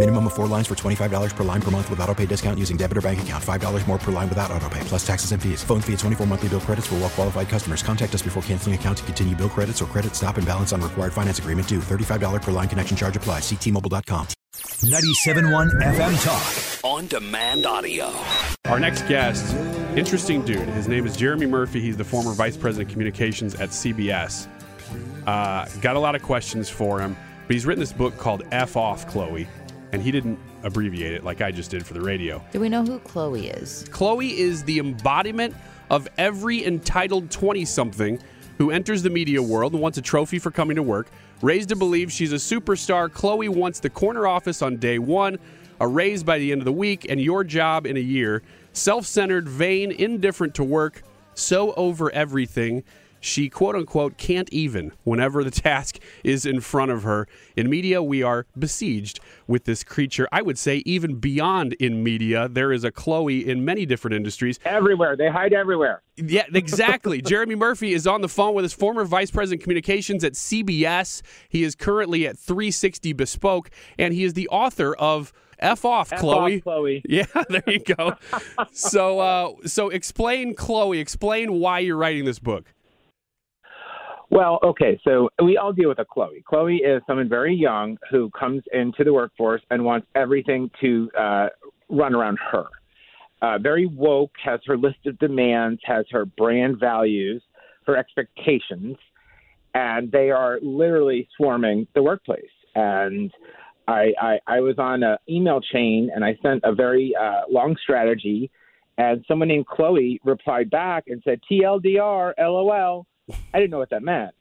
Minimum of four lines for $25 per line per month with auto pay discount using debit or bank account. $5 more per line without auto pay, plus taxes and fees. Phone fee at 24 monthly bill credits for well qualified customers. Contact us before canceling account to continue bill credits or credit stop and balance on required finance agreement due. $35 per line connection charge applies. Ctmobile.com. 97.1 FM Talk. On demand audio. Our next guest, interesting dude. His name is Jeremy Murphy. He's the former vice president of communications at CBS. Uh, got a lot of questions for him, but he's written this book called F Off, Chloe, and he didn't abbreviate it like I just did for the radio. Do we know who Chloe is? Chloe is the embodiment of every entitled 20 something who enters the media world and wants a trophy for coming to work. Raised to believe she's a superstar, Chloe wants the corner office on day one, a raise by the end of the week, and your job in a year. Self centered, vain, indifferent to work, so over everything. She quote unquote can't even whenever the task is in front of her. In media, we are besieged with this creature. I would say even beyond in media, there is a Chloe in many different industries. Everywhere. They hide everywhere. Yeah, exactly. Jeremy Murphy is on the phone with his former vice president communications at CBS. He is currently at 360 Bespoke, and he is the author of F off, F Chloe. off, Chloe. Yeah, there you go. so, uh, so explain, Chloe. Explain why you're writing this book. Well, okay, so we all deal with a Chloe. Chloe is someone very young who comes into the workforce and wants everything to uh, run around her. Uh, very woke, has her list of demands, has her brand values, her expectations, and they are literally swarming the workplace. And I, I, I was on an email chain and I sent a very uh, long strategy, and someone named Chloe replied back and said, TLDR, LOL. I didn't know what that meant.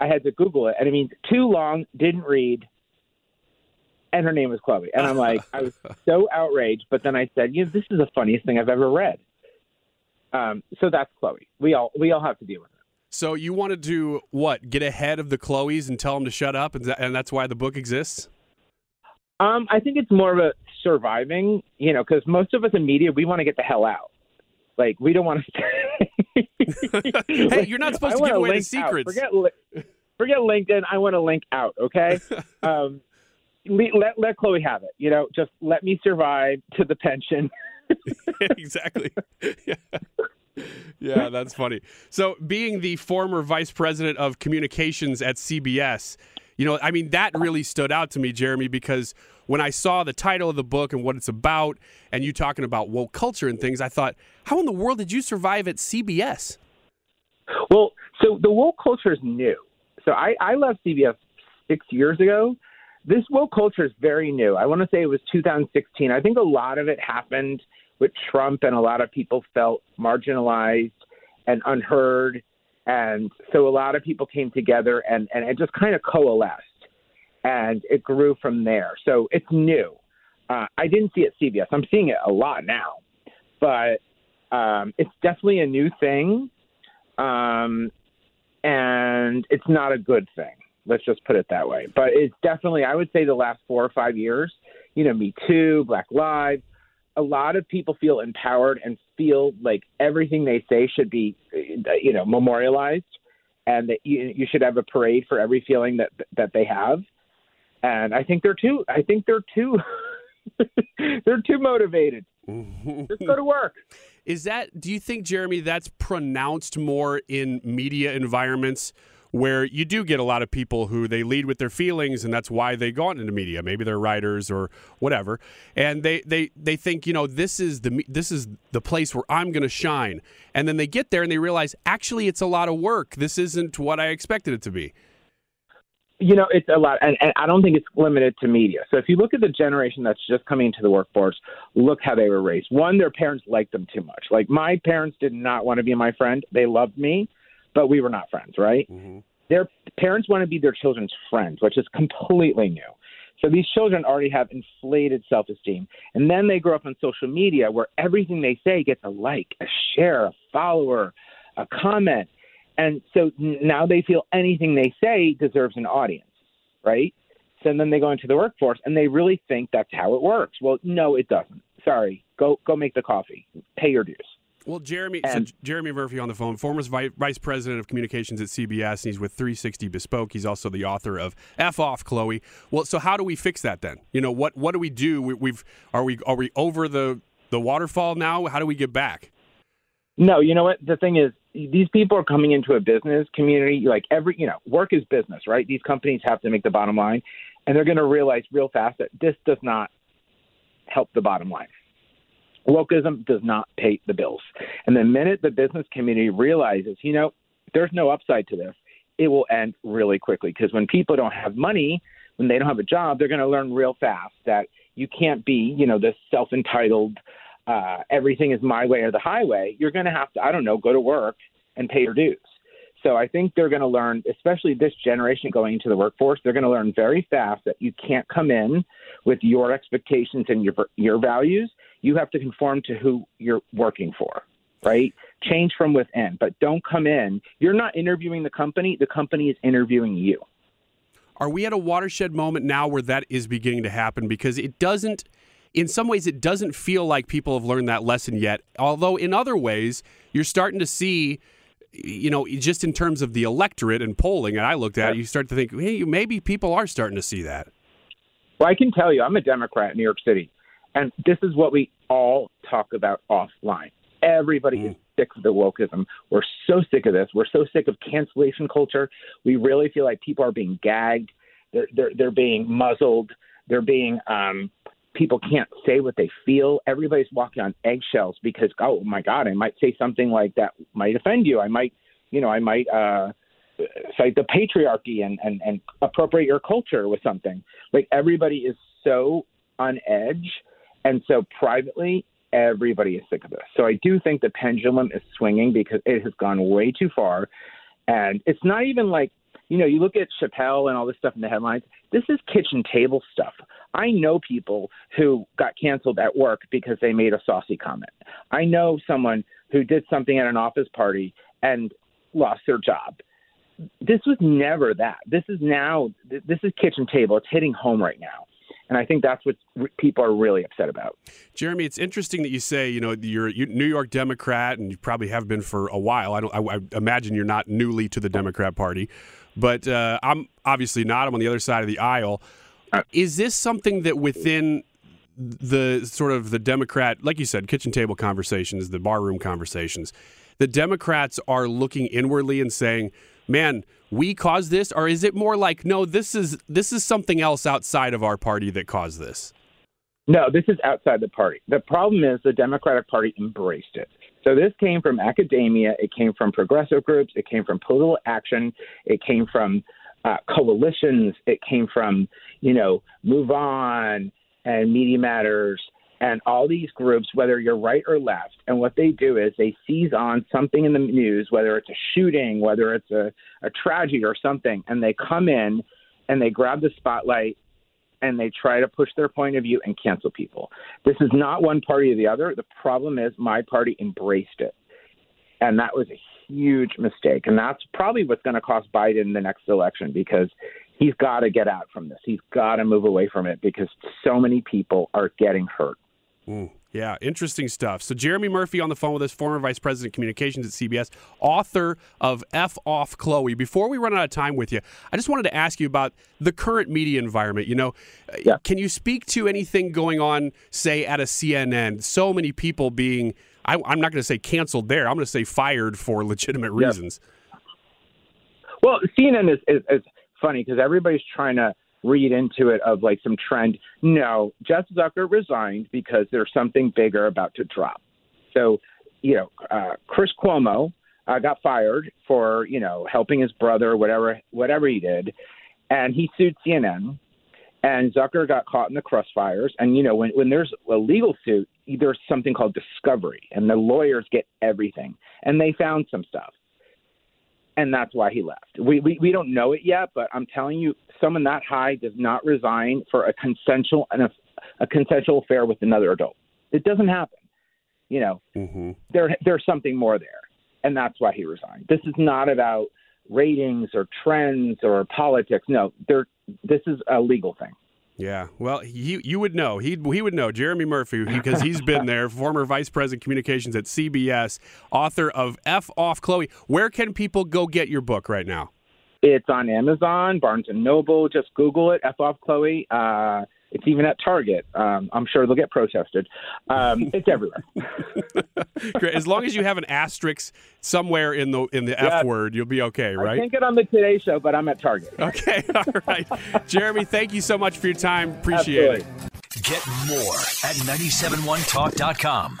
I had to Google it, and it means too long, didn't read, and her name was Chloe. And I'm like, I was so outraged, but then I said, you know, this is the funniest thing I've ever read. Um, so that's Chloe. We all we all have to deal with it. So you wanted to what? Get ahead of the Chloes and tell them to shut up, and, that, and that's why the book exists. Um, I think it's more of a surviving, you know, because most of us in media, we want to get the hell out. Like we don't want to. hey, you're not supposed to give away the secrets. Forget, li- forget LinkedIn. I want to link out. Okay. um, le- let let Chloe have it. You know, just let me survive to the pension. exactly. Yeah. yeah, that's funny. So, being the former vice president of communications at CBS, you know, I mean, that really stood out to me, Jeremy, because when I saw the title of the book and what it's about, and you talking about woke culture and things, I thought, how in the world did you survive at CBS? Well, so the woke culture is new. So I, I left CBS six years ago. This woke culture is very new. I want to say it was 2016. I think a lot of it happened with Trump, and a lot of people felt marginalized and unheard. And so a lot of people came together and, and it just kind of coalesced and it grew from there. So it's new. Uh, I didn't see it at CBS. I'm seeing it a lot now, but um, it's definitely a new thing. Um, and it's not a good thing. Let's just put it that way. But it's definitely, I would say, the last four or five years, you know, Me Too, Black Lives, a lot of people feel empowered and feel like everything they say should be, uh, you know, memorialized, and that you, you should have a parade for every feeling that that they have. And I think they're too. I think they're too. they're too motivated. Just go to work. Is that, do you think, Jeremy, that's pronounced more in media environments where you do get a lot of people who they lead with their feelings and that's why they go into media. Maybe they're writers or whatever. And they, they, they think, you know, this is the this is the place where I'm going to shine. And then they get there and they realize actually it's a lot of work. This isn't what I expected it to be. You know, it's a lot, and, and I don't think it's limited to media. So if you look at the generation that's just coming into the workforce, look how they were raised. One, their parents liked them too much. Like my parents did not want to be my friend; they loved me, but we were not friends, right? Mm-hmm. Their parents want to be their children's friends, which is completely new. So these children already have inflated self esteem. And then they grow up on social media where everything they say gets a like, a share, a follower, a comment. And so now they feel anything they say deserves an audience, right? So then they go into the workforce and they really think that's how it works. Well, no, it doesn't. Sorry. Go go make the coffee. Pay your dues. Well, Jeremy, and, so Jeremy Murphy on the phone, former vice president of communications at CBS, and he's with 360 Bespoke. He's also the author of "F Off, Chloe." Well, so how do we fix that then? You know, what what do we do? We, have are we are we over the the waterfall now? How do we get back? No, you know what? The thing is, these people are coming into a business community. Like every, you know, work is business, right? These companies have to make the bottom line, and they're going to realize real fast that this does not help the bottom line. Wokeism does not pay the bills. And the minute the business community realizes, you know, there's no upside to this, it will end really quickly. Because when people don't have money, when they don't have a job, they're going to learn real fast that you can't be, you know, this self entitled, uh, everything is my way or the highway. You're going to have to, I don't know, go to work and pay your dues. So I think they're going to learn, especially this generation going into the workforce, they're going to learn very fast that you can't come in with your expectations and your your values you have to conform to who you're working for, right? Change from within, but don't come in. You're not interviewing the company, the company is interviewing you. Are we at a watershed moment now where that is beginning to happen? Because it doesn't, in some ways, it doesn't feel like people have learned that lesson yet. Although in other ways, you're starting to see, you know, just in terms of the electorate and polling, and I looked at, it, you start to think, hey, maybe people are starting to see that. Well, I can tell you, I'm a Democrat in New York City. And this is what we all talk about offline. Everybody mm. is sick of the wokeism. We're so sick of this. We're so sick of cancellation culture. We really feel like people are being gagged. They're they're, they're being muzzled. They're being um, people can't say what they feel. Everybody's walking on eggshells because oh my god, I might say something like that might offend you. I might you know I might uh, cite the patriarchy and, and and appropriate your culture with something. Like everybody is so on edge and so privately, everybody is sick of this. So I do think the pendulum is swinging because it has gone way too far. And it's not even like, you know, you look at Chappelle and all this stuff in the headlines. This is kitchen table stuff. I know people who got canceled at work because they made a saucy comment. I know someone who did something at an office party and lost their job. This was never that. This is now, this is kitchen table. It's hitting home right now. And I think that's what people are really upset about. Jeremy, it's interesting that you say, you know, you're a New York Democrat and you probably have been for a while. I don't I, I imagine you're not newly to the Democrat Party, but uh, I'm obviously not. I'm on the other side of the aisle. Uh, Is this something that within the sort of the Democrat, like you said, kitchen table conversations, the barroom conversations, the Democrats are looking inwardly and saying, man, we caused this, or is it more like, no, this is this is something else outside of our party that caused this? No, this is outside the party. The problem is the Democratic Party embraced it. So this came from academia, it came from progressive groups, it came from political action, it came from uh, coalitions, it came from you know Move On and Media Matters and all these groups, whether you're right or left, and what they do is they seize on something in the news, whether it's a shooting, whether it's a, a tragedy or something, and they come in and they grab the spotlight and they try to push their point of view and cancel people. This is not one party or the other. The problem is my party embraced it. And that was a huge mistake. And that's probably what's going to cost Biden the next election because he's got to get out from this. He's got to move away from it because so many people are getting hurt. Mm, yeah, interesting stuff. So, Jeremy Murphy on the phone with us, former vice president of communications at CBS, author of F Off Chloe. Before we run out of time with you, I just wanted to ask you about the current media environment. You know, yeah. can you speak to anything going on, say, at a CNN? So many people being, I, am not going to say canceled there, I'm going to say fired for legitimate reasons. Yeah. Well, CNN is, is, is funny because everybody's trying to read into it of like some trend. No, Jeff Zucker resigned because there's something bigger about to drop. So, you know, uh, Chris Cuomo uh, got fired for you know helping his brother, whatever whatever he did, and he sued CNN. And Zucker got caught in the crossfires. And you know, when when there's a legal suit, there's something called discovery, and the lawyers get everything. And they found some stuff, and that's why he left. We we, we don't know it yet, but I'm telling you, someone that high does not resign for a consensual and a, a consensual affair with another adult. It doesn't happen. You know, mm-hmm. there there's something more there, and that's why he resigned. This is not about ratings or trends or politics. No, there. This is a legal thing. Yeah, well, he you would know. He he would know Jeremy Murphy because he's been there, former vice president communications at CBS, author of F Off Chloe. Where can people go get your book right now? It's on Amazon, Barnes and Noble. Just Google it, F Off Chloe. Uh, it's even at Target. Um, I'm sure they'll get protested. Um, it's everywhere. Great. As long as you have an asterisk somewhere in the in the yeah. F word, you'll be okay, right? I can't get on the Today Show, but I'm at Target. Okay. All right. Jeremy, thank you so much for your time. Appreciate Absolutely. it. Get more at 971talk.com.